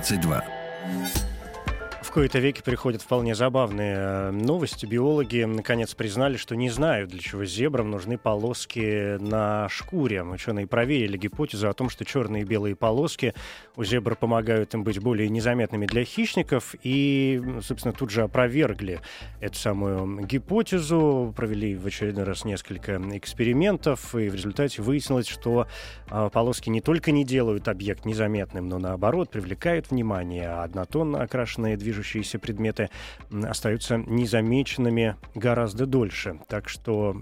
22. В кои-то веки приходят вполне забавные э, новости. Биологи наконец признали, что не знают, для чего зебрам нужны полоски на шкуре. Ученые проверили гипотезу о том, что черные и белые полоски у зебр помогают им быть более незаметными для хищников. И, собственно, тут же опровергли эту самую гипотезу. Провели в очередной раз несколько экспериментов. И в результате выяснилось, что э, полоски не только не делают объект незаметным, но наоборот привлекают внимание. А однотонно окрашенные движения движущиеся предметы остаются незамеченными гораздо дольше. Так что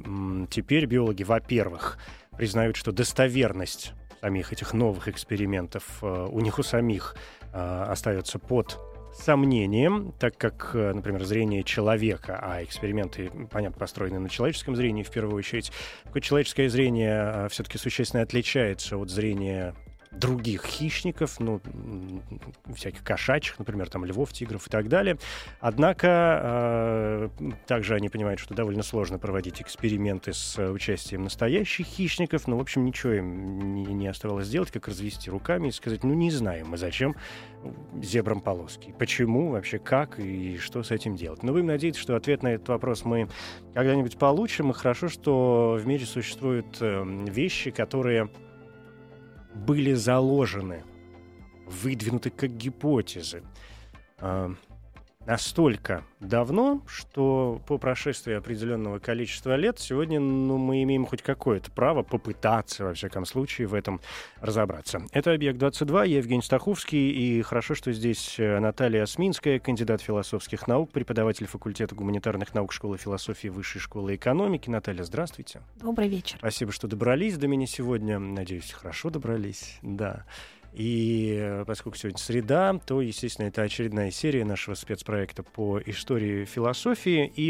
теперь биологи, во-первых, признают, что достоверность самих этих новых экспериментов э, у них у самих э, остается под сомнением, так как, э, например, зрение человека, а эксперименты, понятно, построены на человеческом зрении в первую очередь, человеческое зрение все-таки существенно отличается от зрения других хищников, ну, всяких кошачьих, например, там львов, тигров и так далее. Однако э, также они понимают, что довольно сложно проводить эксперименты с участием настоящих хищников. Ну, в общем, ничего им не, не оставалось сделать, как развести руками и сказать, ну, не знаем мы, зачем зебрам полоски. Почему, вообще как и что с этим делать. Но будем надеяться, что ответ на этот вопрос мы когда-нибудь получим. И хорошо, что в мире существуют э, вещи, которые были заложены, выдвинуты как гипотезы. Э, настолько давно, что по прошествии определенного количества лет сегодня ну, мы имеем хоть какое-то право попытаться, во всяком случае, в этом разобраться. Это «Объект-22», я Евгений Стаховский, и хорошо, что здесь э, Наталья Осминская, кандидат философских наук, преподаватель факультета гуманитарных наук Школы философии Высшей школы экономики. Наталья, здравствуйте. Добрый вечер. Спасибо, что добрались до меня сегодня. Надеюсь, хорошо добрались. Да. И поскольку сегодня среда, то, естественно, это очередная серия нашего спецпроекта по истории философии. И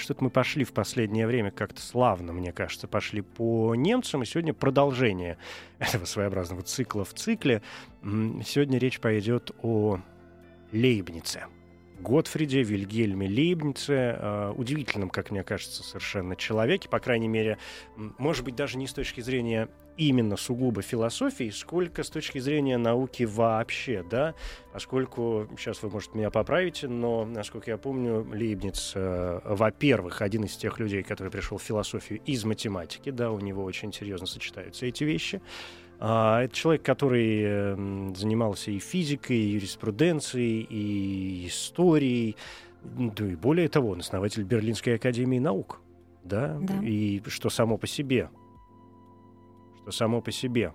что-то мы пошли в последнее время как-то славно, мне кажется, пошли по немцам. И сегодня продолжение этого своеобразного цикла в цикле. Сегодня речь пойдет о Лейбнице. Готфриде Вильгельме Лейбнице, э, удивительном, как мне кажется, совершенно человеке, по крайней мере, может быть, даже не с точки зрения именно сугубо философии, сколько с точки зрения науки вообще, да, поскольку, сейчас вы, может, меня поправите, но, насколько я помню, Лейбниц, э, во-первых, один из тех людей, который пришел в философию из математики, да, у него очень серьезно сочетаются эти вещи, а, это человек, который э, занимался и физикой, и юриспруденцией, и историей, да и более того, он основатель Берлинской академии наук, да, да. и что само по себе? Что само по себе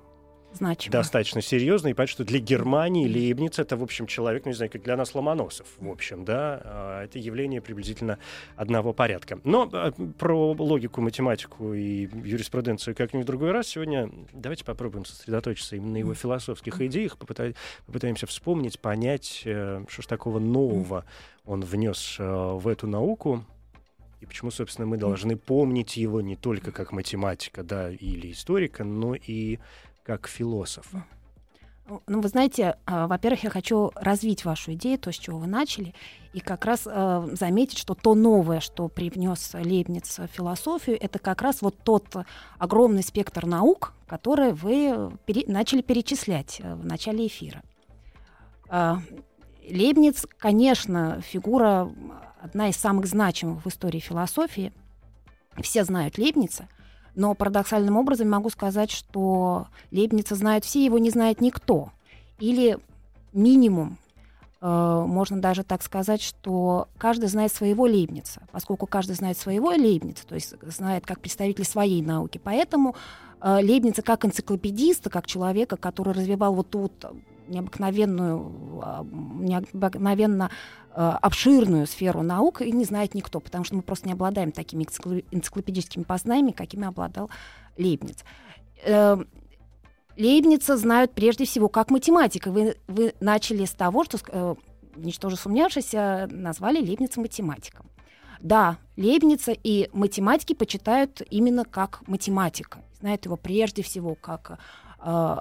Значимо. достаточно серьезно, и понятно, что для Германии Лейбниц это, в общем, человек, ну, не знаю, как для нас Ломоносов, в общем, да, а, это явление приблизительно одного порядка. Но а, про логику, математику и юриспруденцию как-нибудь в другой раз. Сегодня давайте попробуем сосредоточиться именно на его философских идеях, попытаемся вспомнить, понять, э, что ж такого нового он внес э, в эту науку, и почему, собственно, мы должны помнить его не только как математика, да, или историка, но и как философа. Ну, вы знаете, а, во-первых, я хочу развить вашу идею, то, с чего вы начали, и как раз э, заметить, что то новое, что привнес Лейбниц в философию, это как раз вот тот огромный спектр наук, который вы пере- начали перечислять э, в начале эфира. Э, Лейбниц, конечно, фигура одна из самых значимых в истории философии. Все знают Лейбница, но парадоксальным образом могу сказать, что Лейбница знают все, его не знает никто. Или минимум, э, можно даже так сказать, что каждый знает своего Лейбница, поскольку каждый знает своего Лейбница, то есть знает как представитель своей науки. Поэтому э, Лейбница как энциклопедиста, как человека, который развивал вот ту вот необыкновенную, а, необыкновенно а, обширную сферу наук и не знает никто, потому что мы просто не обладаем такими энциклопедическими познаниями, какими обладал Лейбниц. э, Лейбница знают прежде всего как математика. Вы, вы начали с того, что, э, ничтоже сомневшись, назвали Лейбница математиком. Да, Лейбница и математики почитают именно как математика. Знают его прежде всего как э,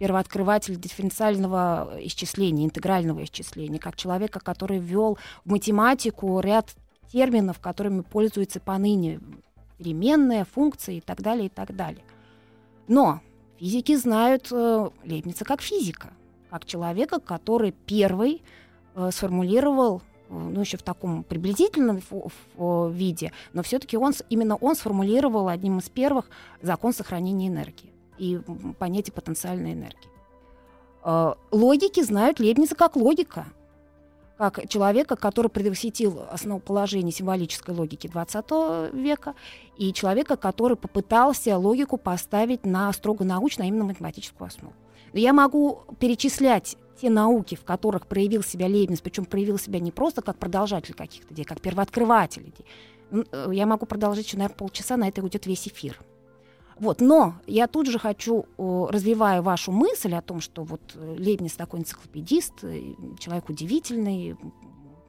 первооткрыватель дифференциального исчисления, интегрального исчисления, как человека, который ввел в математику ряд терминов, которыми пользуются поныне переменная, функция и так далее, и так далее. Но физики знают э, Лейбница как физика, как человека, который первый э, сформулировал э, ну, еще в таком приблизительном виде, но все-таки он, именно он сформулировал одним из первых закон сохранения энергии и понятие потенциальной энергии. Э, логики знают Лейбница как логика – как человека, который предвосхитил основоположение символической логики XX века, и человека, который попытался логику поставить на строго научную, а именно математическую основу. Но я могу перечислять те науки, в которых проявил себя Лейбниц, причем проявил себя не просто как продолжатель каких-то идей, как первооткрыватель идей. Э, я могу продолжить еще, наверное, полчаса, на это уйдет весь эфир. Вот, но я тут же хочу, развивая вашу мысль о том, что вот э, Лейбниц такой энциклопедист, э, человек удивительный,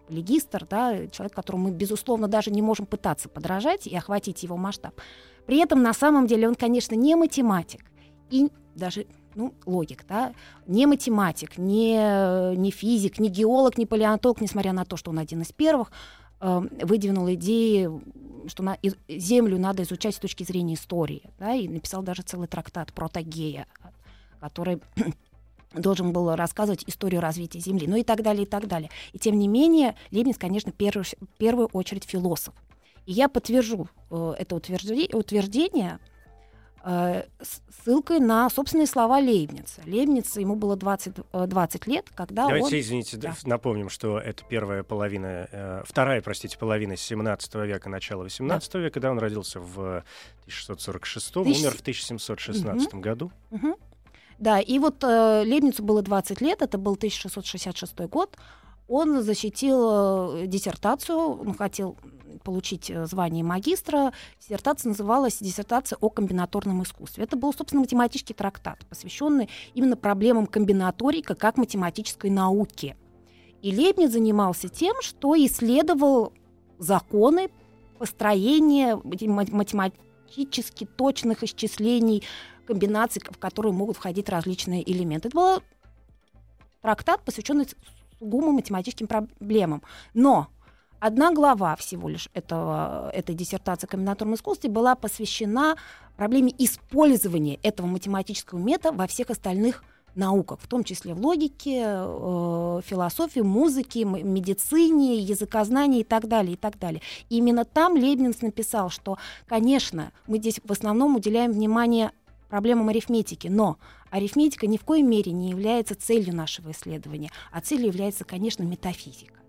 легистр, да, человек, которому мы, безусловно, даже не можем пытаться подражать и охватить его масштаб. При этом, на самом деле, он, конечно, не математик и даже ну, логик, да, не математик, не, не физик, не геолог, не палеонтолог, несмотря на то, что он один из первых, э, выдвинул идеи что на, Землю надо изучать с точки зрения истории, да, и написал даже целый трактат «Протагея», который должен был рассказывать историю развития Земли, ну и так далее, и так далее. И тем не менее, Лебниц, конечно, первый, в первую очередь философ. И я подтвержу э, это утверждение Э, ссылкой на собственные слова Лейбница. Лейбница, ему было 20, 20 э, лет, когда Давайте, он... извините, да. напомним, что это первая половина, э, вторая, простите, половина 17 века, начала 18 да. века, когда он родился в 1646, Тысяч... умер в 1716 угу. году. Угу. Да, и вот э, Лейбницу было 20 лет, это был 1666 год. Он защитил э, диссертацию, он хотел получить э, звание магистра. Диссертация называлась «Диссертация о комбинаторном искусстве». Это был, собственно, математический трактат, посвященный именно проблемам комбинаторика как математической науке. И Лейбниц занимался тем, что исследовал законы построения математически точных исчислений, комбинаций, в которые могут входить различные элементы. Это был трактат, посвященный сугубо математическим проблемам. Но Одна глава всего лишь этого, этой диссертации о комбинаторном искусстве была посвящена проблеме использования этого математического метода во всех остальных науках, в том числе в логике, э, философии, музыке, медицине, языкознании и так далее, и так далее. И именно там Лейбниц написал, что, конечно, мы здесь в основном уделяем внимание проблемам арифметики, но арифметика ни в коей мере не является целью нашего исследования, а целью является, конечно, метафизика.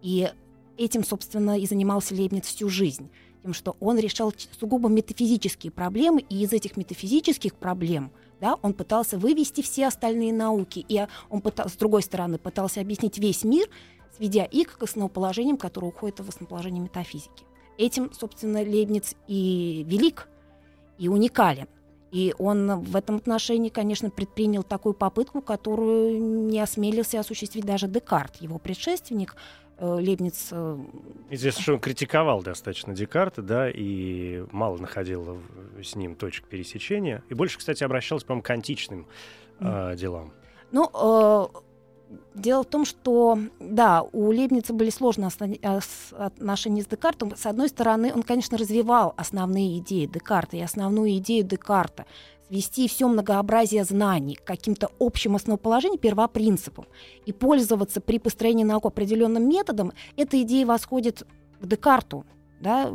И Этим, собственно, и занимался Лейбниц всю жизнь. Тем, что он решал сугубо метафизические проблемы, и из этих метафизических проблем да, он пытался вывести все остальные науки. И он, пытался, с другой стороны, пытался объяснить весь мир, сведя их к основоположениям, которые уходят в основоположение метафизики. Этим, собственно, Лейбниц и велик, и уникален. И он в этом отношении, конечно, предпринял такую попытку, которую не осмелился осуществить даже Декарт, его предшественник, Э, Лейбниц... Э, Известно, что он критиковал достаточно Декарта, да, и мало находил с ним точек пересечения. И больше, кстати, обращался, по-моему, к античным э, делам. Ну, э, дело в том, что, да, у Лейбница были сложные э, отношения с Декартом. С одной стороны, он, конечно, развивал основные идеи Декарта и основную идею Декарта свести все многообразие знаний к каким-то общим основоположениям, первопринципам, и пользоваться при построении наук определенным методом, эта идея восходит к Декарту. Да?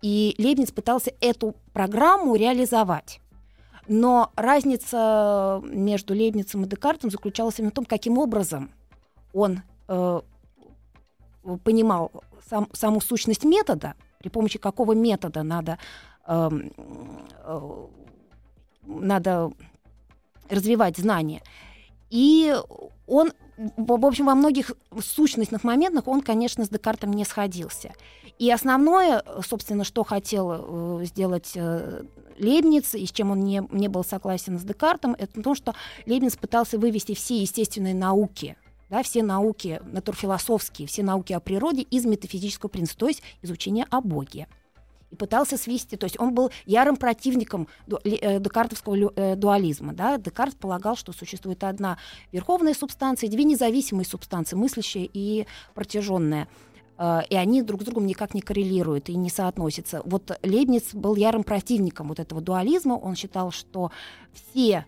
И Лейбниц пытался эту программу реализовать. Но разница между Лейбницем и Декартом заключалась именно в том, каким образом он э, понимал сам, саму сущность метода, при помощи какого метода надо эм, э, надо развивать знания. И он в общем, во многих сущностных моментах он, конечно, с Декартом не сходился. И основное, собственно, что хотел сделать Лейбниц, и с чем он не, не был согласен с Декартом, это то, что Лейбниц пытался вывести все естественные науки да, все науки натурфилософские, все науки о природе из метафизического принципа, то есть изучения о Боге. И пытался свести, то есть он был ярым противником э, декартовского э, дуализма. Да? Декарт полагал, что существует одна верховная субстанция, две независимые субстанции, мыслящая и протяженная э, и они друг с другом никак не коррелируют и не соотносятся. Вот Лейбниц был ярым противником вот этого дуализма. Он считал, что все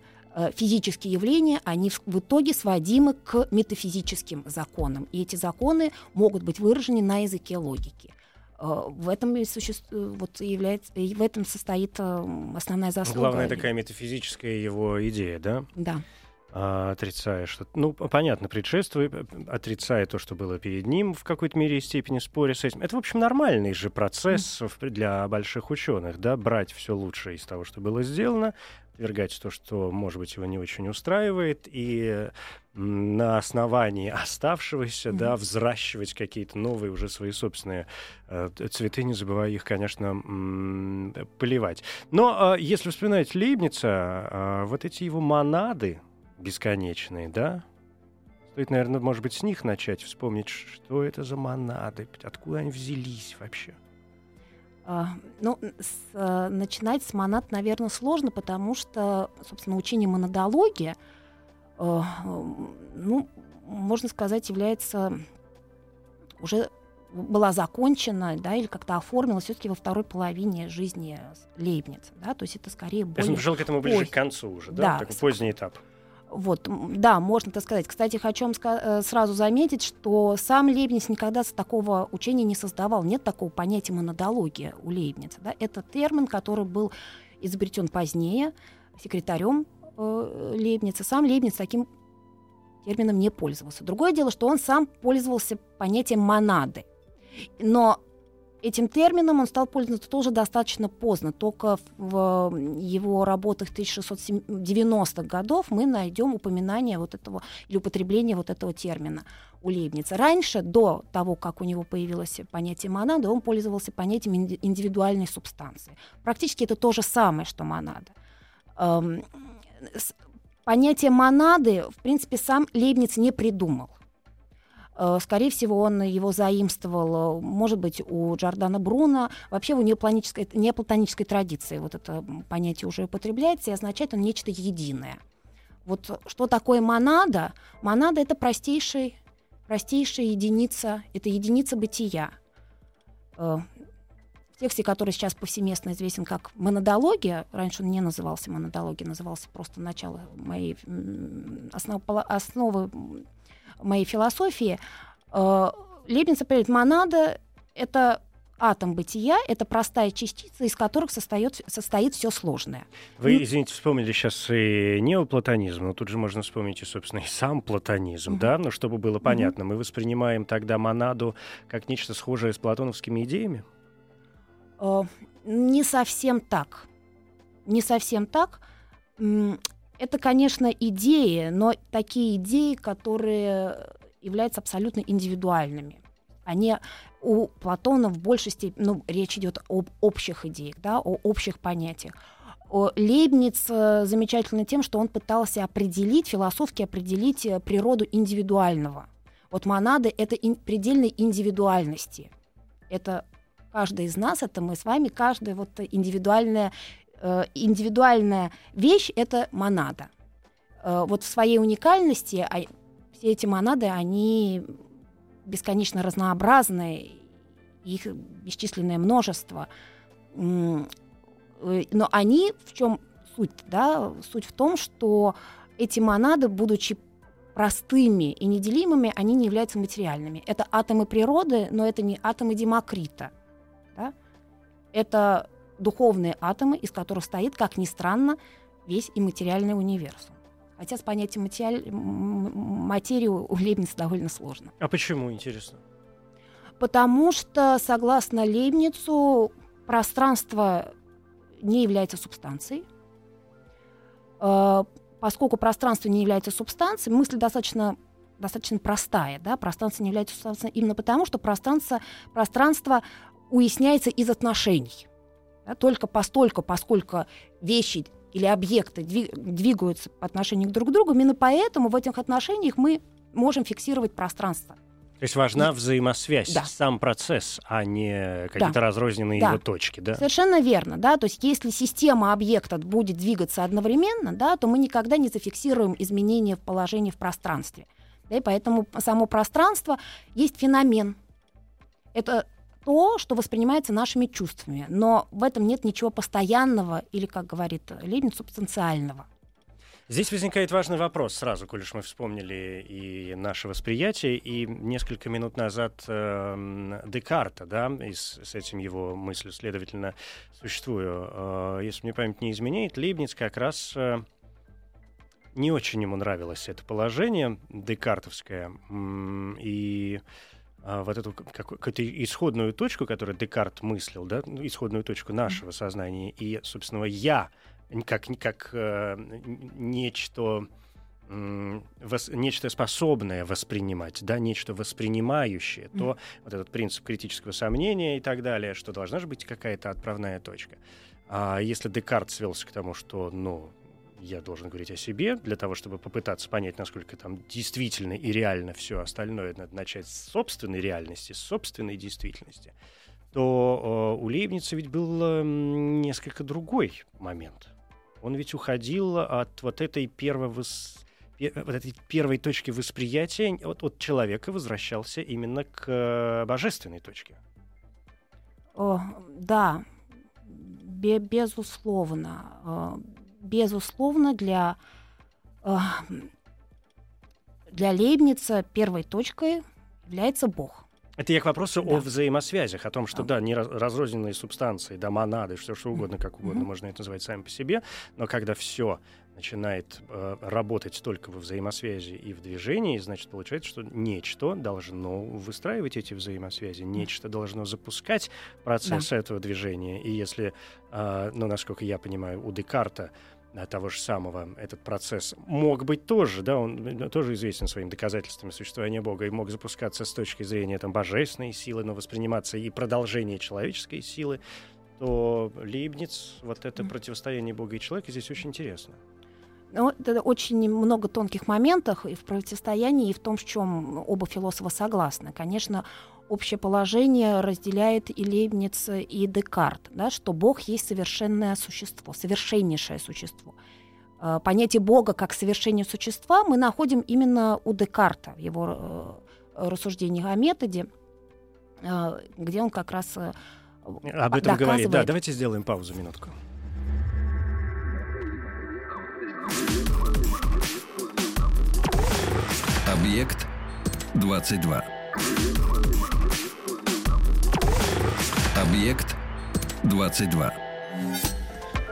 физические явления, они в итоге сводимы к метафизическим законам. И эти законы могут быть выражены на языке логики. Э, в этом, и существует, вот, является, и в этом состоит э, основная заслуга. Главная такая метафизическая его идея, да? Да а, отрицая что ну понятно предшествует отрицая то что было перед ним в какой-то мере и степени споря с этим это в общем нормальный же процесс mm. для больших ученых да брать все лучшее из того что было сделано отвергать то, что, может быть, его не очень устраивает, и на основании оставшегося, mm-hmm. да, взращивать какие-то новые уже свои собственные э, цветы, не забывая их, конечно, м- поливать. Но э, если вспоминать Лейбница, э, вот эти его монады бесконечные, да, стоит, наверное, может быть, с них начать вспомнить, что это за монады, откуда они взялись вообще. А, ну, с, э, начинать с монад, наверное, сложно, потому что, собственно, учение монадологии, э, ну, можно сказать, является уже была закончена, да, или как-то оформилась все-таки во второй половине жизни Лейбница, да, то есть это скорее более... Я пришел к этому ближе поз... к концу уже, да, да такой поздний этап. Вот, да, можно так сказать. Кстати, хочу вам э, сразу заметить, что сам Лейбниц никогда такого учения не создавал. Нет такого понятия монодология у Лейбница. Да? Это термин, который был изобретен позднее секретарем э, Лейбница. Сам Лейбниц таким термином не пользовался. Другое дело, что он сам пользовался понятием монады. Но Этим термином он стал пользоваться тоже достаточно поздно. Только в его работах 1690-х годов мы найдем упоминание вот этого или употребление вот этого термина у Лейбница. Раньше, до того, как у него появилось понятие монады, он пользовался понятием индивидуальной субстанции. Практически это то же самое, что монада. Эм, понятие монады, в принципе, сам Лейбниц не придумал. Э, скорее всего, он его заимствовал, может быть, у Джордана Бруна. Вообще в неоплатонической, неоплатонической традиции вот это понятие уже употребляется и означает он нечто единое. Вот что такое монада? Монада — это простейший, простейшая единица, это единица бытия. Э, в тексте, который сейчас повсеместно известен как монодология, раньше он не назывался монодологией, назывался просто начало моей основ, основы моей философии, э, Лейбниц определяет монада — это атом бытия — это простая частица, из которых состоит, состоит все сложное. Вы, извините, вспомнили сейчас и неоплатонизм, но тут же можно вспомнить и, собственно, и сам платонизм, mm-hmm. да? Но чтобы было понятно, mm-hmm. мы воспринимаем тогда монаду как нечто схожее с платоновскими идеями? Uh, не совсем так. Не совсем так. Это, конечно, идеи, но такие идеи, которые являются абсолютно индивидуальными. Они у Платона в большей степени, ну, речь идет об общих идеях, да, о общих понятиях. Лейбниц э, замечательно тем, что он пытался определить, философски определить э, природу индивидуального. Вот монады — это ин, предельной индивидуальности. Это каждый из нас, это мы с вами, каждая вот индивидуальная индивидуальная вещь — это монада. Э, вот в своей уникальности а, все эти монады, они бесконечно разнообразны, их бесчисленное множество. Э, но они в чем суть? Да? Суть в том, что эти монады, будучи простыми и неделимыми, они не являются материальными. Это атомы природы, но это не атомы Демокрита. Да? Это духовные атомы, из которых стоит, как ни странно, весь имматериальный универсум. Хотя с понятием материаль... материи у Лейбница довольно сложно. А почему, интересно? Потому что, согласно Лейбницу, пространство не является субстанцией. Э, поскольку пространство не является субстанцией, мысль достаточно достаточно простая. Да? Пространство не является субстанцией именно потому, что пространство, пространство уясняется из отношений. Да? Только постольку, поскольку вещи или объекты двигаются по отношению друг к другу, именно поэтому в этих отношениях мы можем фиксировать пространство. То есть важна взаимосвязь, да. сам процесс, а не какие-то да. разрозненные да. его точки, да? Совершенно верно, да. То есть если система объекта будет двигаться одновременно, да, то мы никогда не зафиксируем изменения в положении в пространстве. Да, и поэтому само пространство есть феномен. Это то, что воспринимается нашими чувствами, но в этом нет ничего постоянного или, как говорит Лебниц, субстанциального. Здесь возникает важный вопрос сразу, коль уж мы вспомнили и наше восприятие, и несколько минут назад э, Декарта, да, и с, с этим его мыслью, следовательно, существую. Э, если мне память не изменяет, Лейбниц как раз э, не очень ему нравилось это положение декартовское, и а, вот эту какую-то исходную точку, которую Декарт мыслил, да, ну, исходную точку нашего сознания и, собственно, я как, как э, нечто вос, нечто способное воспринимать, да, нечто воспринимающее, mm. то вот этот принцип критического сомнения и так далее, что должна же быть какая-то отправная точка. А если Декарт свелся к тому, что, ну, я должен говорить о себе, для того, чтобы попытаться понять, насколько там действительно и реально все остальное, надо начать с собственной реальности, с собственной действительности, то э, у Лейбница ведь был э, несколько другой момент. Он ведь уходил от вот этой первой вос... вот этой первой точки восприятия, от, от человека возвращался именно к э, божественной точке. О, да, Бе безусловно. Э, безусловно, для, э, для Лейбница первой точкой является Бог. Это я к вопросу да. о взаимосвязях, о том, что да, не разрозненные субстанции, да, монады, все что угодно, как угодно, mm-hmm. можно это называть сами по себе, но когда все начинает э, работать только во взаимосвязи и в движении, значит, получается, что нечто должно выстраивать эти взаимосвязи, нечто должно запускать процесс да. этого движения. И если, э, ну, насколько я понимаю, у Декарта того же самого этот процесс мог быть тоже, да, он э, тоже известен своими доказательствами существования Бога и мог запускаться с точки зрения там божественной силы, но восприниматься и продолжение человеческой силы, то Лейбниц, вот это противостояние Бога и человека здесь очень интересно. Ну, это очень много тонких моментов и в противостоянии, и в том, в чем оба философа согласны. Конечно, общее положение разделяет и Лейбниц, и Декарт, да, что Бог есть совершенное существо, совершеннейшее существо. А, понятие Бога как совершение существа мы находим именно у Декарта в его э, рассуждениях о методе, э, где он как раз э, об этом говорит. Да, давайте сделаем паузу минутку. Объект 22. Объект 22.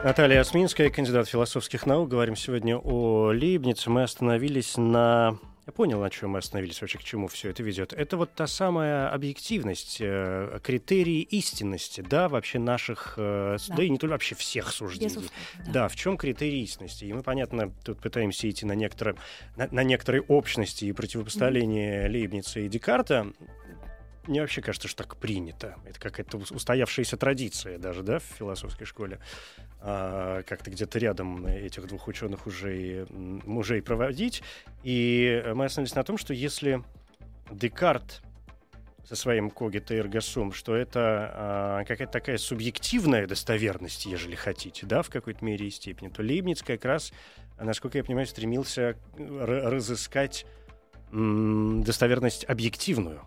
Наталья Осминская, кандидат философских наук. Говорим сегодня о Лейбнице. Мы остановились на... Я понял, на чем мы остановились, вообще к чему все это ведет. Это вот та самая объективность, э, критерии истинности, да, вообще наших, э, да. да и не только вообще всех суждений. да. да, в чем критерий истинности? И мы, понятно, тут пытаемся идти на некоторые, на, на некоторые общности и противопоставления mm-hmm. Лейбница и Декарта мне вообще кажется, что так принято. Это какая-то устоявшаяся традиция даже, да, в философской школе. А, как-то где-то рядом этих двух ученых уже мужей проводить. И мы остановились на том, что если Декарт со своим когито эрго сум, что это а, какая-то такая субъективная достоверность, ежели хотите, да, в какой-то мере и степени, то Лейбниц как раз, насколько я понимаю, стремился разыскать м- достоверность объективную.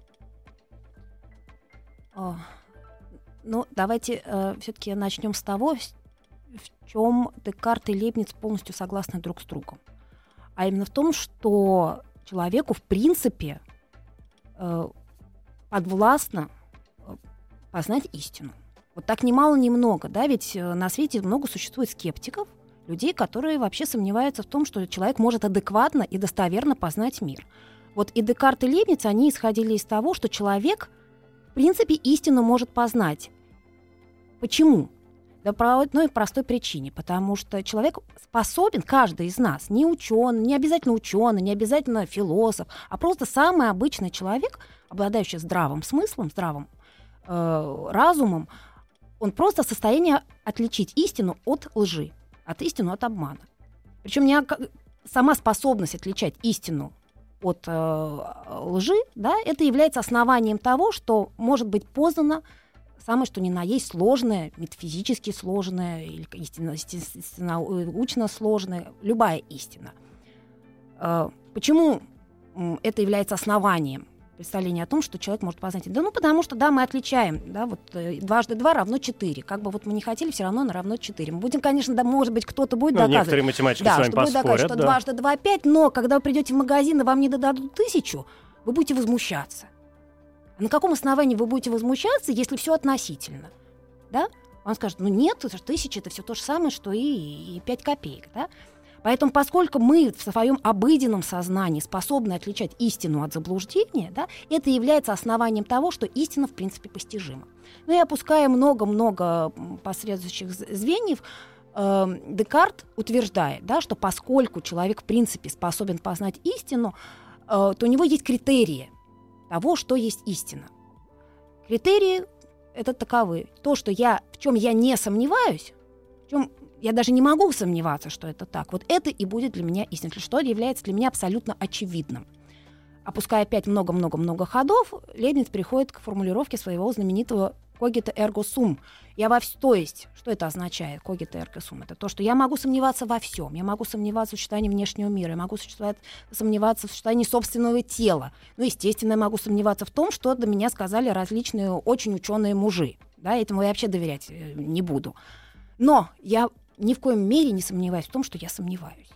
Ну, давайте э, все-таки начнем с того, в чем Декарт и Лейбниц полностью согласны друг с другом. А именно в том, что человеку, в принципе, э, подвластно э, познать истину. Вот так немало, немного, да, ведь э, на свете много существует скептиков, людей, которые вообще сомневаются в том, что человек может адекватно и достоверно познать мир. Вот и Декарт и Лейбниц, они исходили из того, что человек – в принципе, истину может познать. Почему? Да по одной простой причине, потому что человек способен, каждый из нас, не ученый, не обязательно ученый, не обязательно философ, а просто самый обычный человек, обладающий здравым смыслом, здравым э, разумом, он просто в состоянии отличить истину от лжи, от истину от обмана. Причем не сама способность отличать истину от э, лжи, да, это является основанием того, что может быть познано самое что ни на есть сложное, метафизически сложное, или истинно, истинно, научно сложное, любая истина. Э, почему это является основанием представление о том, что человек может познать. Да ну потому что, да, мы отличаем, да, вот э, дважды два равно четыре. Как бы вот мы не хотели, все равно на равно четыре. Мы будем, конечно, да, может быть, кто-то будет ну, доказывать. Некоторые математики да, с вами что поспорят, будет доказывать, что да. дважды два пять, но когда вы придете в магазин и вам не дадут тысячу, вы будете возмущаться. На каком основании вы будете возмущаться, если все относительно? Да? Он скажет, ну нет, тысяча это все то же самое, что и, и 5 копеек. Да? Поэтому, поскольку мы в своем обыденном сознании способны отличать истину от заблуждения, да, это является основанием того, что истина, в принципе, постижима. Ну и опуская много-много посредствующих звеньев, э, Декарт утверждает, да, что поскольку человек, в принципе, способен познать истину, э, то у него есть критерии того, что есть истина. Критерии это таковы. То, что я, в чем я не сомневаюсь, в чем я даже не могу сомневаться, что это так. Вот это и будет для меня истиной, что является для меня абсолютно очевидным. Опуская опять много-много-много ходов, Лейбниц приходит к формулировке своего знаменитого «когита эрго сум». Я во все, то есть, что это означает, когита эрго сум? Это то, что я могу сомневаться во всем. Я могу сомневаться в существовании внешнего мира, я могу сомневаться в существовании собственного тела. Ну, естественно, я могу сомневаться в том, что до меня сказали различные очень ученые мужи. Да, этому я вообще доверять э, не буду. Но я ни в коем мере не сомневаюсь в том, что я сомневаюсь.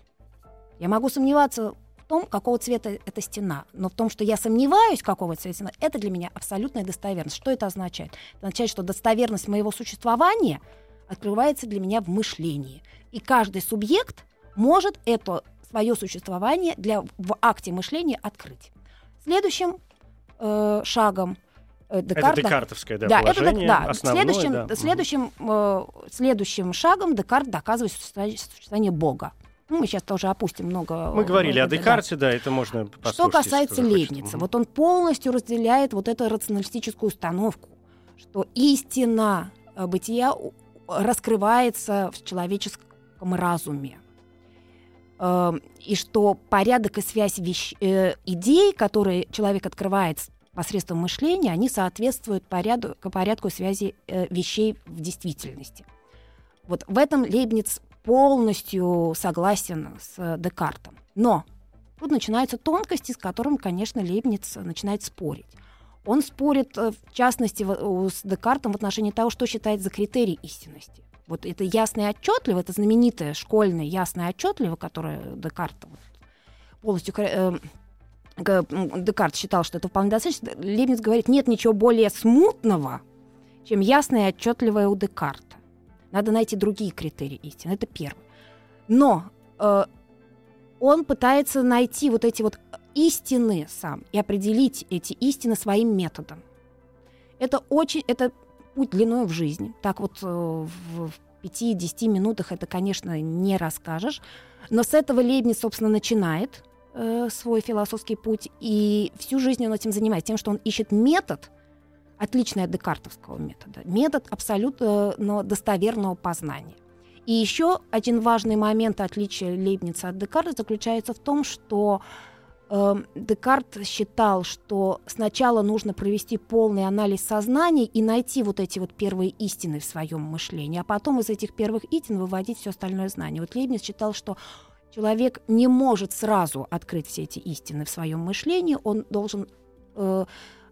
Я могу сомневаться в том, какого цвета эта стена, но в том, что я сомневаюсь, какого цвета стена, это для меня абсолютная достоверность. Что это означает? Это означает, что достоверность моего существования открывается для меня в мышлении. И каждый субъект может это свое существование для, в акте мышления открыть. Следующим э, шагом Декарта. Это декартовское да, да, положение, это, да. Основное, следующим, да. Следующим, э, следующим шагом Декарт доказывает существование Бога. Ну, мы сейчас тоже опустим много. Мы говорили много, о Декарте, да, да это можно Что касается Лейбница, вот он полностью разделяет вот эту рационалистическую установку, что истина э, бытия раскрывается в человеческом разуме. Э, и что порядок и связь вещ, э, идей, которые человек открывает посредством мышления, они соответствуют поряду, порядку связи э, вещей в действительности. Вот в этом Лейбниц полностью согласен с Декартом. Но тут начинаются тонкости, с которыми, конечно, Лейбниц начинает спорить. Он спорит, э, в частности, с Декартом в отношении того, что считает за критерий истинности. Вот это ясно и отчетливо, это знаменитое школьное ясно и отчетливо, которое Декарт полностью э, Декарт считал, что это вполне достаточно, Лебниц говорит, нет ничего более смутного, чем ясное и отчетливое у Декарта. Надо найти другие критерии истины. Это первое. Но э, он пытается найти вот эти вот истины сам и определить эти истины своим методом. Это очень, это путь длиной в жизни. Так вот э, в 5-10 минутах это, конечно, не расскажешь. Но с этого Лейбниц, собственно, начинает э, свой философский путь, и всю жизнь он этим занимается, тем, что он ищет метод, отличный от декартовского метода, метод абсолютно э, достоверного познания. И еще один важный момент отличия Лейбница от Декарта заключается в том, что э, Декарт считал, что сначала нужно провести полный анализ сознания и найти вот эти вот первые истины в своем мышлении, а потом из этих первых истин выводить все остальное знание. Вот Лейбниц считал, что человек не может сразу открыть все эти истины в своем мышлении, он должен э,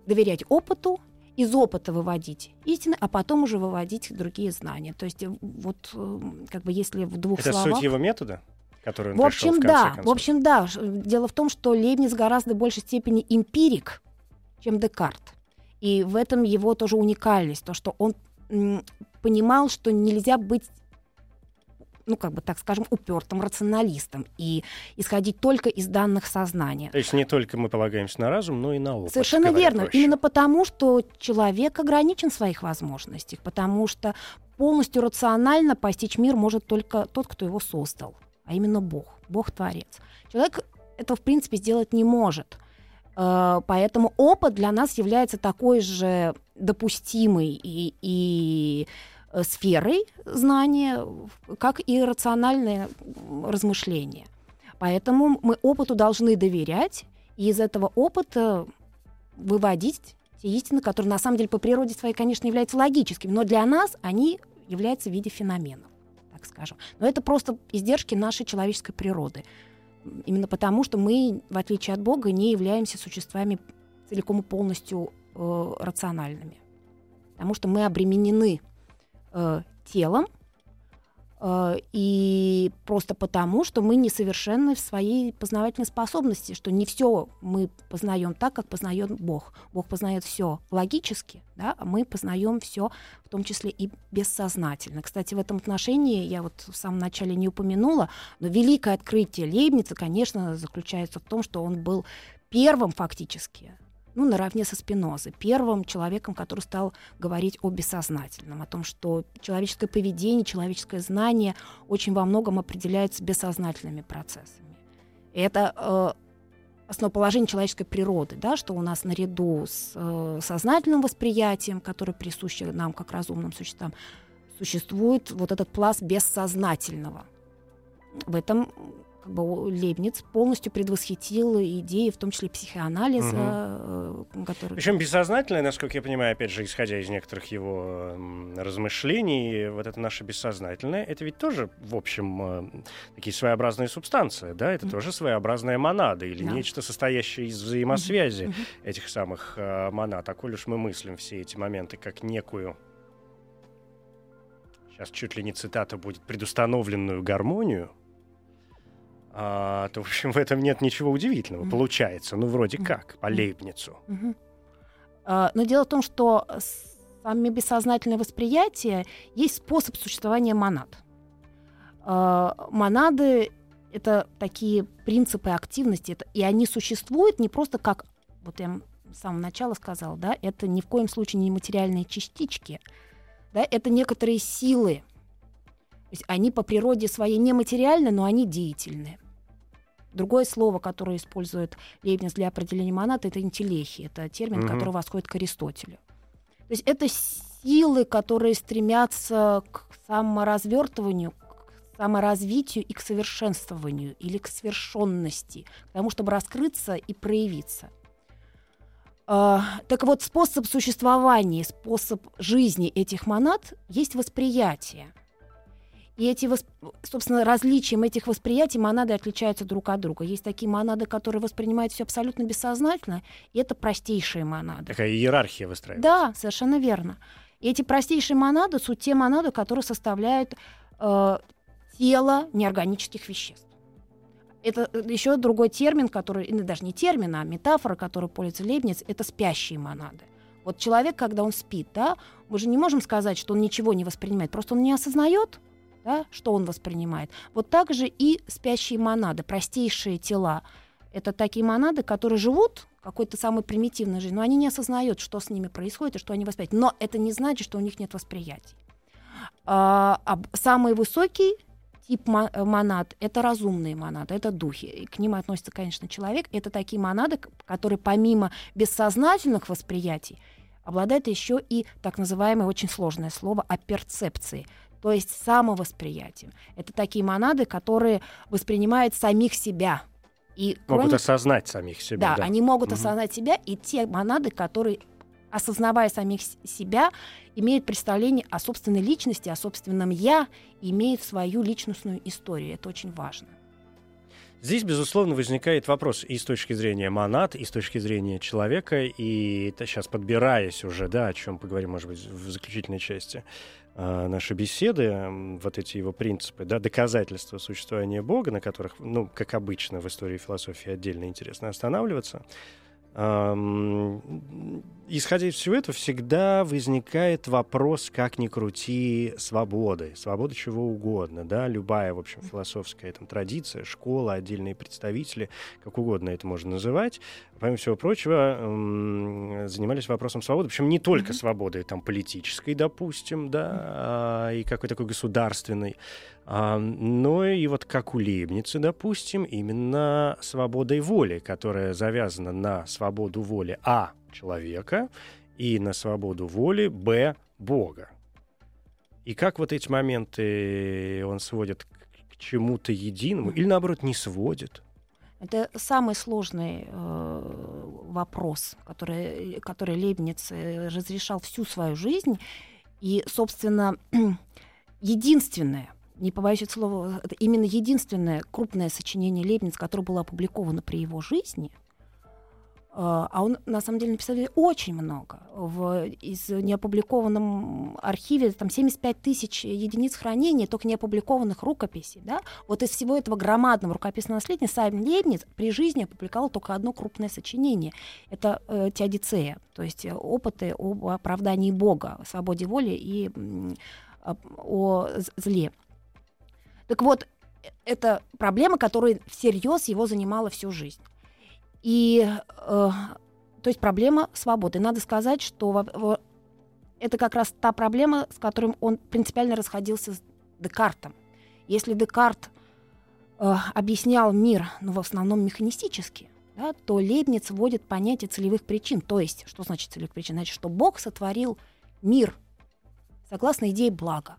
доверять опыту, из опыта выводить истины, а потом уже выводить другие знания. То есть э, вот э, как бы если в двух Это словах... суть его метода? Который он в общем, в да. Концов. В общем, да. Дело в том, что Лейбниц гораздо большей степени эмпирик, чем Декарт. И в этом его тоже уникальность, то, что он понимал, что нельзя быть ну, как бы так скажем, упертым рационалистом и исходить только из данных сознания. То есть не только мы полагаемся на разум, но и на опыт. Совершенно верно. Проще. Именно потому, что человек ограничен в своих возможностях, потому что полностью рационально постичь мир может только тот, кто его создал, а именно Бог, Бог-творец. Человек этого, в принципе, сделать не может. Э, поэтому опыт для нас является такой же допустимой и, и сферой знания, как и рациональное размышление. Поэтому мы опыту должны доверять, и из этого опыта выводить те истины, которые на самом деле по природе своей, конечно, являются логическими, но для нас они являются в виде феноменов, так скажем. Но это просто издержки нашей человеческой природы. Именно потому, что мы, в отличие от Бога, не являемся существами целиком и полностью э, рациональными. Потому что мы обременены э, телом, э, и просто потому, что мы несовершенны в своей познавательной способности, что не все мы познаем так, как познает Бог. Бог познает все логически, да, а мы познаем все, в том числе и бессознательно. Кстати, в этом отношении я вот в самом начале не упомянула, но великое открытие Лейбница, конечно, заключается в том, что он был первым фактически ну, наравне со Спинозой, первым человеком, который стал говорить о бессознательном, о том, что человеческое поведение, человеческое знание очень во многом определяется бессознательными процессами. И это э, основоположение человеческой природы, да, что у нас наряду с э, сознательным восприятием, которое присуще нам как разумным существам, существует вот этот пласт бессознательного. В этом как бы Лейбниц полностью предвосхитил идеи, в том числе психоанализа, угу. который... Причем бессознательное, насколько я понимаю, опять же, исходя из некоторых его размышлений, вот это наше бессознательное, это ведь тоже, в общем, э, такие своеобразные субстанции, да, это mm тоже своеобразная монада или да. нечто, состоящее из взаимосвязи mm-hmm. этих самых э, монад. А коль уж мы мыслим все эти моменты как некую сейчас чуть ли не цитата будет, предустановленную гармонию, а, то, в общем, в этом нет ничего удивительного, mm-hmm. получается. Ну, вроде mm-hmm. как, по Лейбницу. Mm-hmm. А, но дело в том, что сами бессознательное восприятие есть способ существования монад. А, монады — это такие принципы активности, это, и они существуют не просто как, вот я с самого начала сказала, да, это ни в коем случае не материальные частички, да, это некоторые силы, то есть они по природе своей нематериальны, но они деятельны. Другое слово, которое использует Лейбниц для определения монад, это интеллехи. Это термин, угу. который восходит к Аристотелю. То есть это силы, которые стремятся к саморазвертыванию, к саморазвитию и к совершенствованию или к совершенности, к тому, чтобы раскрыться и проявиться. Uh, так вот, способ существования, способ жизни этих монад есть восприятие. И эти, собственно, различием этих восприятий монады отличаются друг от друга. Есть такие монады, которые воспринимают все абсолютно бессознательно, и это простейшие монады. Такая иерархия выстраивается. Да, совершенно верно. И эти простейшие монады суть те монады, которые составляют э, тело неорганических веществ. Это э, еще другой термин, который, или даже не термин, а метафора, которую пользуется Лейбниц, это спящие монады. Вот человек, когда он спит, да, мы же не можем сказать, что он ничего не воспринимает, просто он не осознает, да, что он воспринимает. Вот так же и спящие монады, простейшие тела. Это такие монады, которые живут какой-то самой примитивной жизнью, но они не осознают, что с ними происходит и что они воспринимают. Но это не значит, что у них нет восприятия. А, а самый высокий тип монад — это разумные монады, это духи. И к ним относится, конечно, человек. Это такие монады, которые помимо бессознательных восприятий обладают еще и так называемое очень сложное слово о перцепции то есть самовосприятием. Это такие монады, которые воспринимают самих себя. И могут кроме... осознать самих себя. Да, да. они могут угу. осознать себя, и те монады, которые, осознавая самих себя, имеют представление о собственной личности, о собственном «я», имеют свою личностную историю. Это очень важно. Здесь, безусловно, возникает вопрос и с точки зрения монад, и с точки зрения человека, и сейчас подбираясь уже, да, о чем поговорим, может быть, в заключительной части, наши беседы, вот эти его принципы, да, доказательства существования Бога, на которых, ну, как обычно в истории философии отдельно интересно останавливаться, исходя из всего этого, всегда возникает вопрос, как ни крути, свободы. Свобода чего угодно, да, любая, в общем, философская там, традиция, школа, отдельные представители, как угодно это можно называть, помимо всего прочего, занимались вопросом свободы. Причем не только свободы там, политической, допустим, да, а, и какой такой государственной, но и вот как у Лейбница, допустим, именно свободой воли, которая завязана на свободу воли А человека и на свободу воли Б Бога. И как вот эти моменты он сводит к, чему-то единому или наоборот не сводит? Это самый сложный э, вопрос, который, который Лейбниц разрешал всю свою жизнь. И, собственно, единственное, не побоюсь этого слова, это именно единственное крупное сочинение Лейбниц, которое было опубликовано при его жизни, а, а он, на самом деле, написал очень много. В из неопубликованном архиве там 75 тысяч единиц хранения, только неопубликованных рукописей. Да? Вот из всего этого громадного рукописного наследия сам Лейбниц при жизни опубликовал только одно крупное сочинение. Это э, Теодицея, то есть опыты об оправдании Бога, свободе воли и э, о зле. Так вот, э, это проблема, которая всерьез его занимала всю жизнь. И, э, то есть проблема свободы. Надо сказать, что это как раз та проблема, с которой он принципиально расходился с Декартом. Если Декарт э, объяснял мир, ну, в основном механистически, да, то Лейбниц вводит понятие целевых причин. То есть, что значит целевых причин? Значит, что Бог сотворил мир согласно идее блага.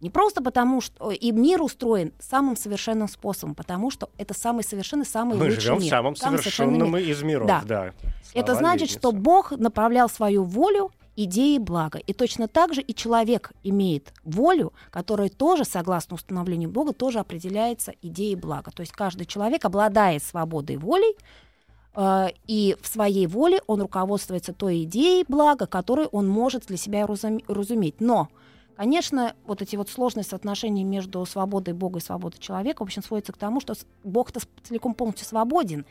Не просто потому, что и мир устроен самым совершенным способом, потому что это самый совершенный, самый Мы лучший живем мир. в самом самый совершенном мир. из миров. Да. да. это значит, Лебница. что Бог направлял свою волю идеи блага. И точно так же и человек имеет волю, которая тоже, согласно установлению Бога, тоже определяется идеей блага. То есть каждый человек обладает свободой волей, э, и в своей воле он руководствуется той идеей блага, которую он может для себя разуметь. Но Конечно, вот эти вот сложные соотношения между свободой Бога и свободой человека, в общем, сводятся к тому, что Бог-то целиком полностью свободен,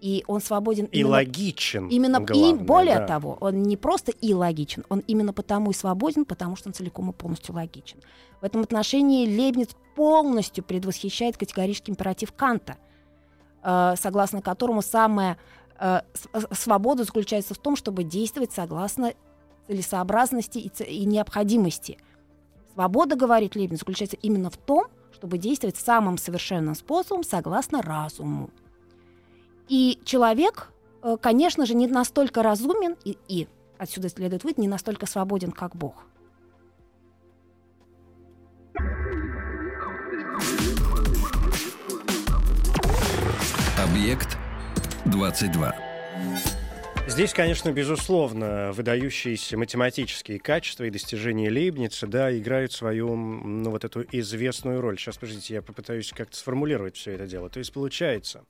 и он свободен и именно, логичен. Именно главное, и более да. того, он не просто и логичен, он именно потому и свободен, потому что он целиком и полностью логичен. В этом отношении Лейбниц полностью предвосхищает категорический императив Канта, э, согласно которому самая э, свобода заключается в том, чтобы действовать согласно целесообразности и, и необходимости – Свобода, говорит Лебедь, заключается именно в том, чтобы действовать самым совершенным способом согласно разуму. И человек, э, конечно же, не настолько разумен и, и отсюда следует вывод, не настолько свободен, как Бог. Объект 22. Здесь, конечно, безусловно, выдающиеся математические качества и достижения Лейбница, да, играют свою, ну, вот эту известную роль. Сейчас, подождите, я попытаюсь как-то сформулировать все это дело. То есть получается,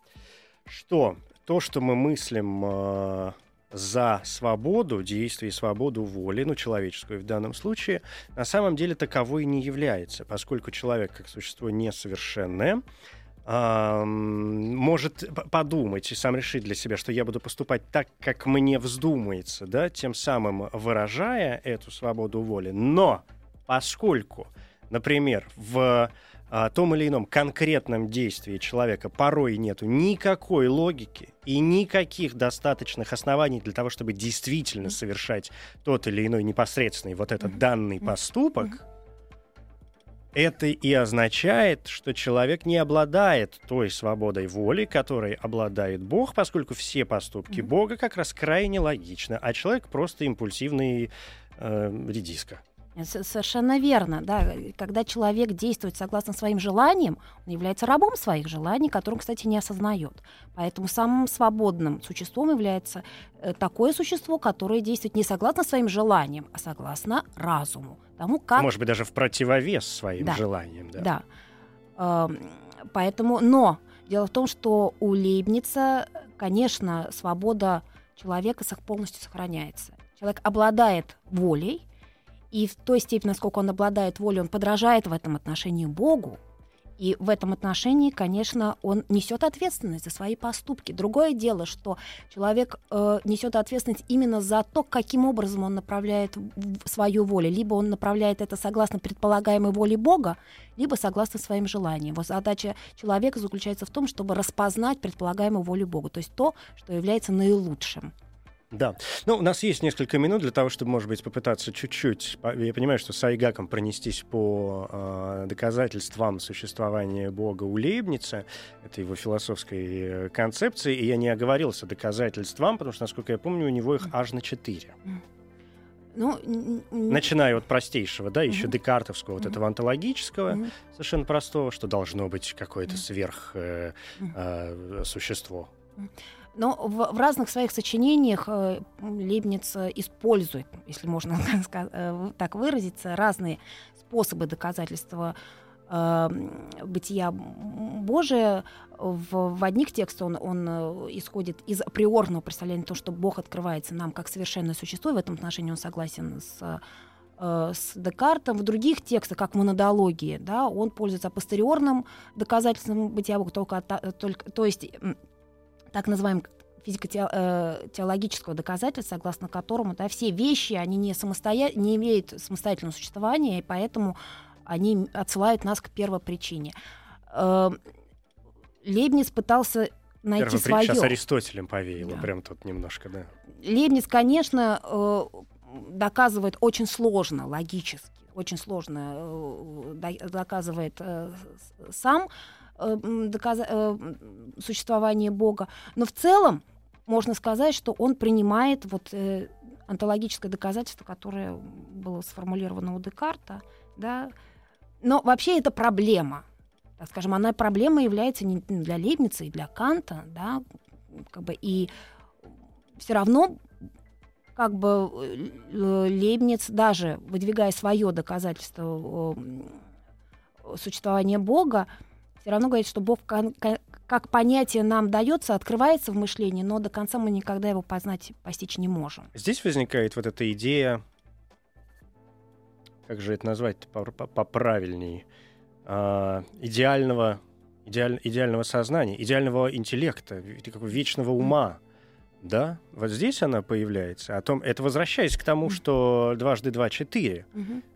что то, что мы мыслим э, за свободу, действие и свободу воли, ну, человеческую в данном случае, на самом деле таковой не является, поскольку человек, как существо несовершенное, может подумать и сам решить для себя, что я буду поступать так, как мне вздумается, да, тем самым выражая эту свободу воли. Но поскольку, например, в а, том или ином конкретном действии человека порой нету никакой логики и никаких достаточных оснований для того, чтобы действительно совершать тот или иной непосредственный вот этот данный поступок, это и означает, что человек не обладает той свободой воли, которой обладает Бог, поскольку все поступки Бога как раз крайне логичны, а человек просто импульсивный э, редиска. Совершенно верно, да. Когда человек действует согласно своим желаниям, он является рабом своих желаний, которым, кстати, не осознает. Поэтому самым свободным существом является э, такое существо, которое действует не согласно своим желаниям, а согласно разуму. Тому, как... Может быть, даже в противовес своим да. желаниям. Да. да. Поэтому, но дело в том, что у Лейбница, конечно, свобода человека полностью сохраняется. Человек обладает волей, и в той степени, насколько он обладает волей, он подражает в этом отношении Богу. И в этом отношении, конечно, он несет ответственность за свои поступки. Другое дело, что человек э, несет ответственность именно за то, каким образом он направляет свою волю. Либо он направляет это согласно предполагаемой воле Бога, либо согласно своим желаниям. Вот задача человека заключается в том, чтобы распознать предполагаемую волю Бога, то есть то, что является наилучшим. Да. Ну, у нас есть несколько минут для того, чтобы, может быть, попытаться чуть-чуть... Я понимаю, что с Айгаком пронестись по э, доказательствам существования Бога у Лейбница, это его философской э, концепции, и я не оговорился доказательствам, потому что, насколько я помню, у него их аж на четыре. Ну, Начиная от простейшего, да, еще mm-hmm. декартовского, вот mm-hmm. этого онтологического, mm-hmm. совершенно простого, что должно быть какое-то mm-hmm. сверх э, э, существо. Но в, в разных своих сочинениях э, Лейбниц использует, если можно э, так выразиться, разные способы доказательства э, бытия Божия. В, в одних текстах он, он э, исходит из априорного представления того, что Бог открывается нам как совершенное существо, и в этом отношении он согласен с э, с Декартом, в других текстах, как монодологии, да, он пользуется апостериорным доказательством бытия Бога, только, только, то есть так называемым физико-теологического э, доказательства, согласно которому да, все вещи, они не, самостоя... не имеют самостоятельного существования, и поэтому они отсылают нас к первопричине. Э, Лейбниц пытался найти свое. Сейчас Аристотелем повеяло, да. прям тут немножко, да. Лейбниц, конечно, э, доказывает очень сложно, логически, очень сложно доказывает сам доказ... существование Бога. Но в целом можно сказать, что он принимает вот э, онтологическое доказательство, которое было сформулировано у Декарта, да. Но вообще это проблема. Так скажем, она проблема является не для Лейбница и для Канта, да, как бы и все равно как бы э, Лейбниц даже выдвигая свое доказательство существования Бога, все равно говорит, что Бог как понятие нам дается, открывается в мышлении, но до конца мы никогда его познать, постичь не можем. Здесь возникает вот эта идея, как же это назвать поправильнее, а, идеального, идеаль, идеального сознания, идеального интеллекта, вечного ума. Да, вот здесь она появляется. О том, это возвращаясь к тому, что дважды два четыре.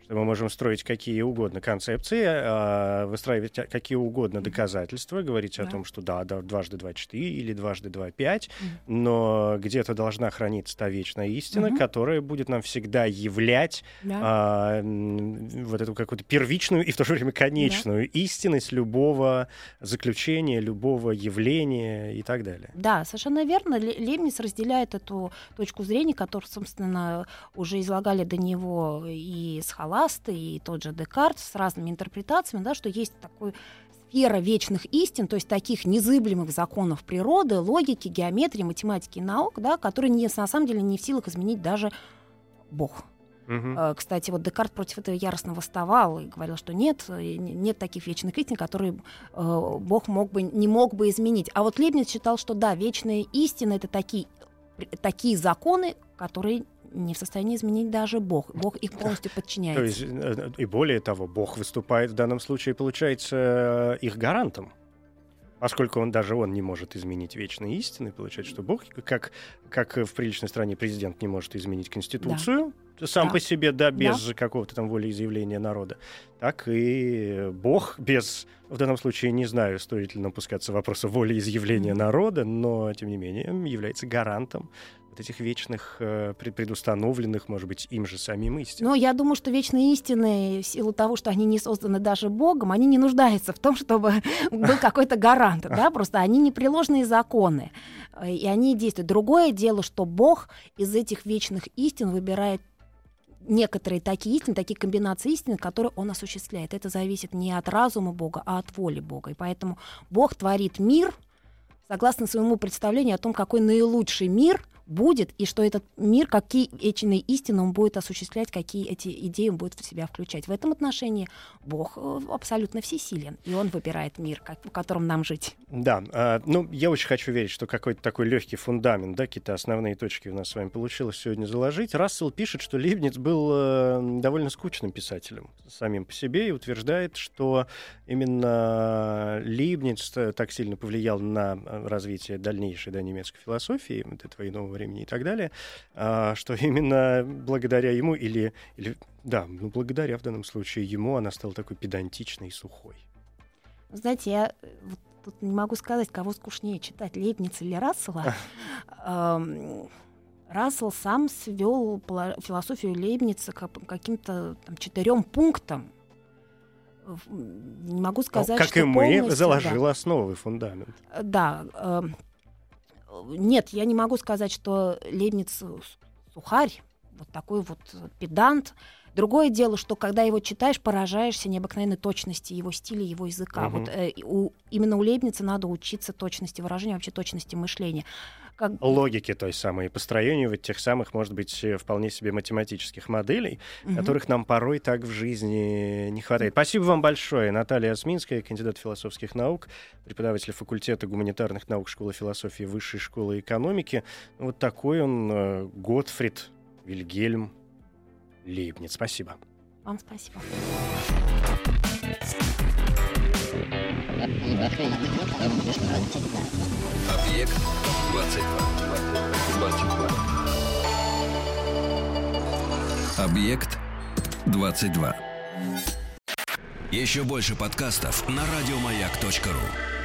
Что мы можем строить какие угодно концепции, а, выстраивать какие угодно доказательства, говорить да. о том, что да, да, дважды два четыре или дважды два пять, но где-то должна храниться та вечная истина, mm-hmm. которая будет нам всегда являть да. а, вот эту какую-то первичную и в то же время конечную да. истинность любого заключения, любого явления и так далее. Да, совершенно верно. Лемнис разделяет эту точку зрения, которую, собственно, уже излагали до него и с Ласты и тот же Декарт с разными интерпретациями, да, что есть такой сфера вечных истин, то есть таких незыблемых законов природы, логики, геометрии, математики и наук, да, которые не, на самом деле не в силах изменить даже Бог. Угу. Кстати, вот Декарт против этого яростно восставал и говорил, что нет, э, нет таких вечных истин, которые э, Бог мог бы, не мог бы изменить. А вот Лебниц считал, что да, вечные истины — это такие, такие законы, которые не в состоянии изменить даже Бог. Бог их полностью подчиняется. То есть, э, и более того, Бог выступает в данном случае, получается, их гарантом. Поскольку он даже он не может изменить вечные истины, получается, что Бог, как, как в приличной стране президент не может изменить Конституцию, да. Сам да. по себе, да, без да. какого-то там волеизъявления народа, так и Бог без, в данном случае, не знаю, стоит ли нам пускаться в вопросы волеизъявления народа, но, тем не менее, является гарантом вот этих вечных, э, предустановленных, может быть, им же самим истин. Но я думаю, что вечные истины, в силу того, что они не созданы даже Богом, они не нуждаются в том, чтобы был какой-то гарант, да, просто они непреложные законы, и они действуют. Другое дело, что Бог из этих вечных истин выбирает некоторые такие истины, такие комбинации истин, которые он осуществляет. Это зависит не от разума Бога, а от воли Бога. И поэтому Бог творит мир согласно своему представлению о том, какой наилучший мир будет, и что этот мир, какие эти истины он будет осуществлять, какие эти идеи он будет в себя включать. В этом отношении Бог э, абсолютно всесилен, и он выбирает мир, как, в котором нам жить. Да, э, ну, я очень хочу верить, что какой-то такой легкий фундамент, да, какие-то основные точки у нас с вами получилось сегодня заложить. Рассел пишет, что Лейбниц был э, довольно скучным писателем самим по себе и утверждает, что именно Лейбниц э, так сильно повлиял на э, развитие дальнейшей да, немецкой философии, вот этого иного времени и так далее, э, что именно благодаря ему или, или да, ну, благодаря в данном случае ему она стала такой педантичной и сухой. Знаете, я э, вот тут не могу сказать, кого скучнее читать, Лейбница или Рассела. Рассел сам свел философию Лейбница к каким-то четырем пунктам. Не могу сказать, как что и мы, заложил да. основы, фундамент. Да. Нет, я не могу сказать, что Лейбниц сухарь, вот такой вот педант. Другое дело, что когда его читаешь, поражаешься необыкновенной точности его стиля, его языка. Угу. Вот э, у, именно у Лейбница надо учиться точности выражения, вообще точности мышления. Как... Логики той самой, построению вот тех самых, может быть, э, вполне себе математических моделей, угу. которых нам порой так в жизни не хватает. Спасибо вам большое. Наталья Осминская, кандидат философских наук, преподаватель факультета гуманитарных наук Школы философии Высшей школы экономики. Вот такой он э, Готфрид Вильгельм Лейбниц. Спасибо. Вам спасибо. Объект 22. 22. Объект 22. Еще больше подкастов на радиомаяк.ру.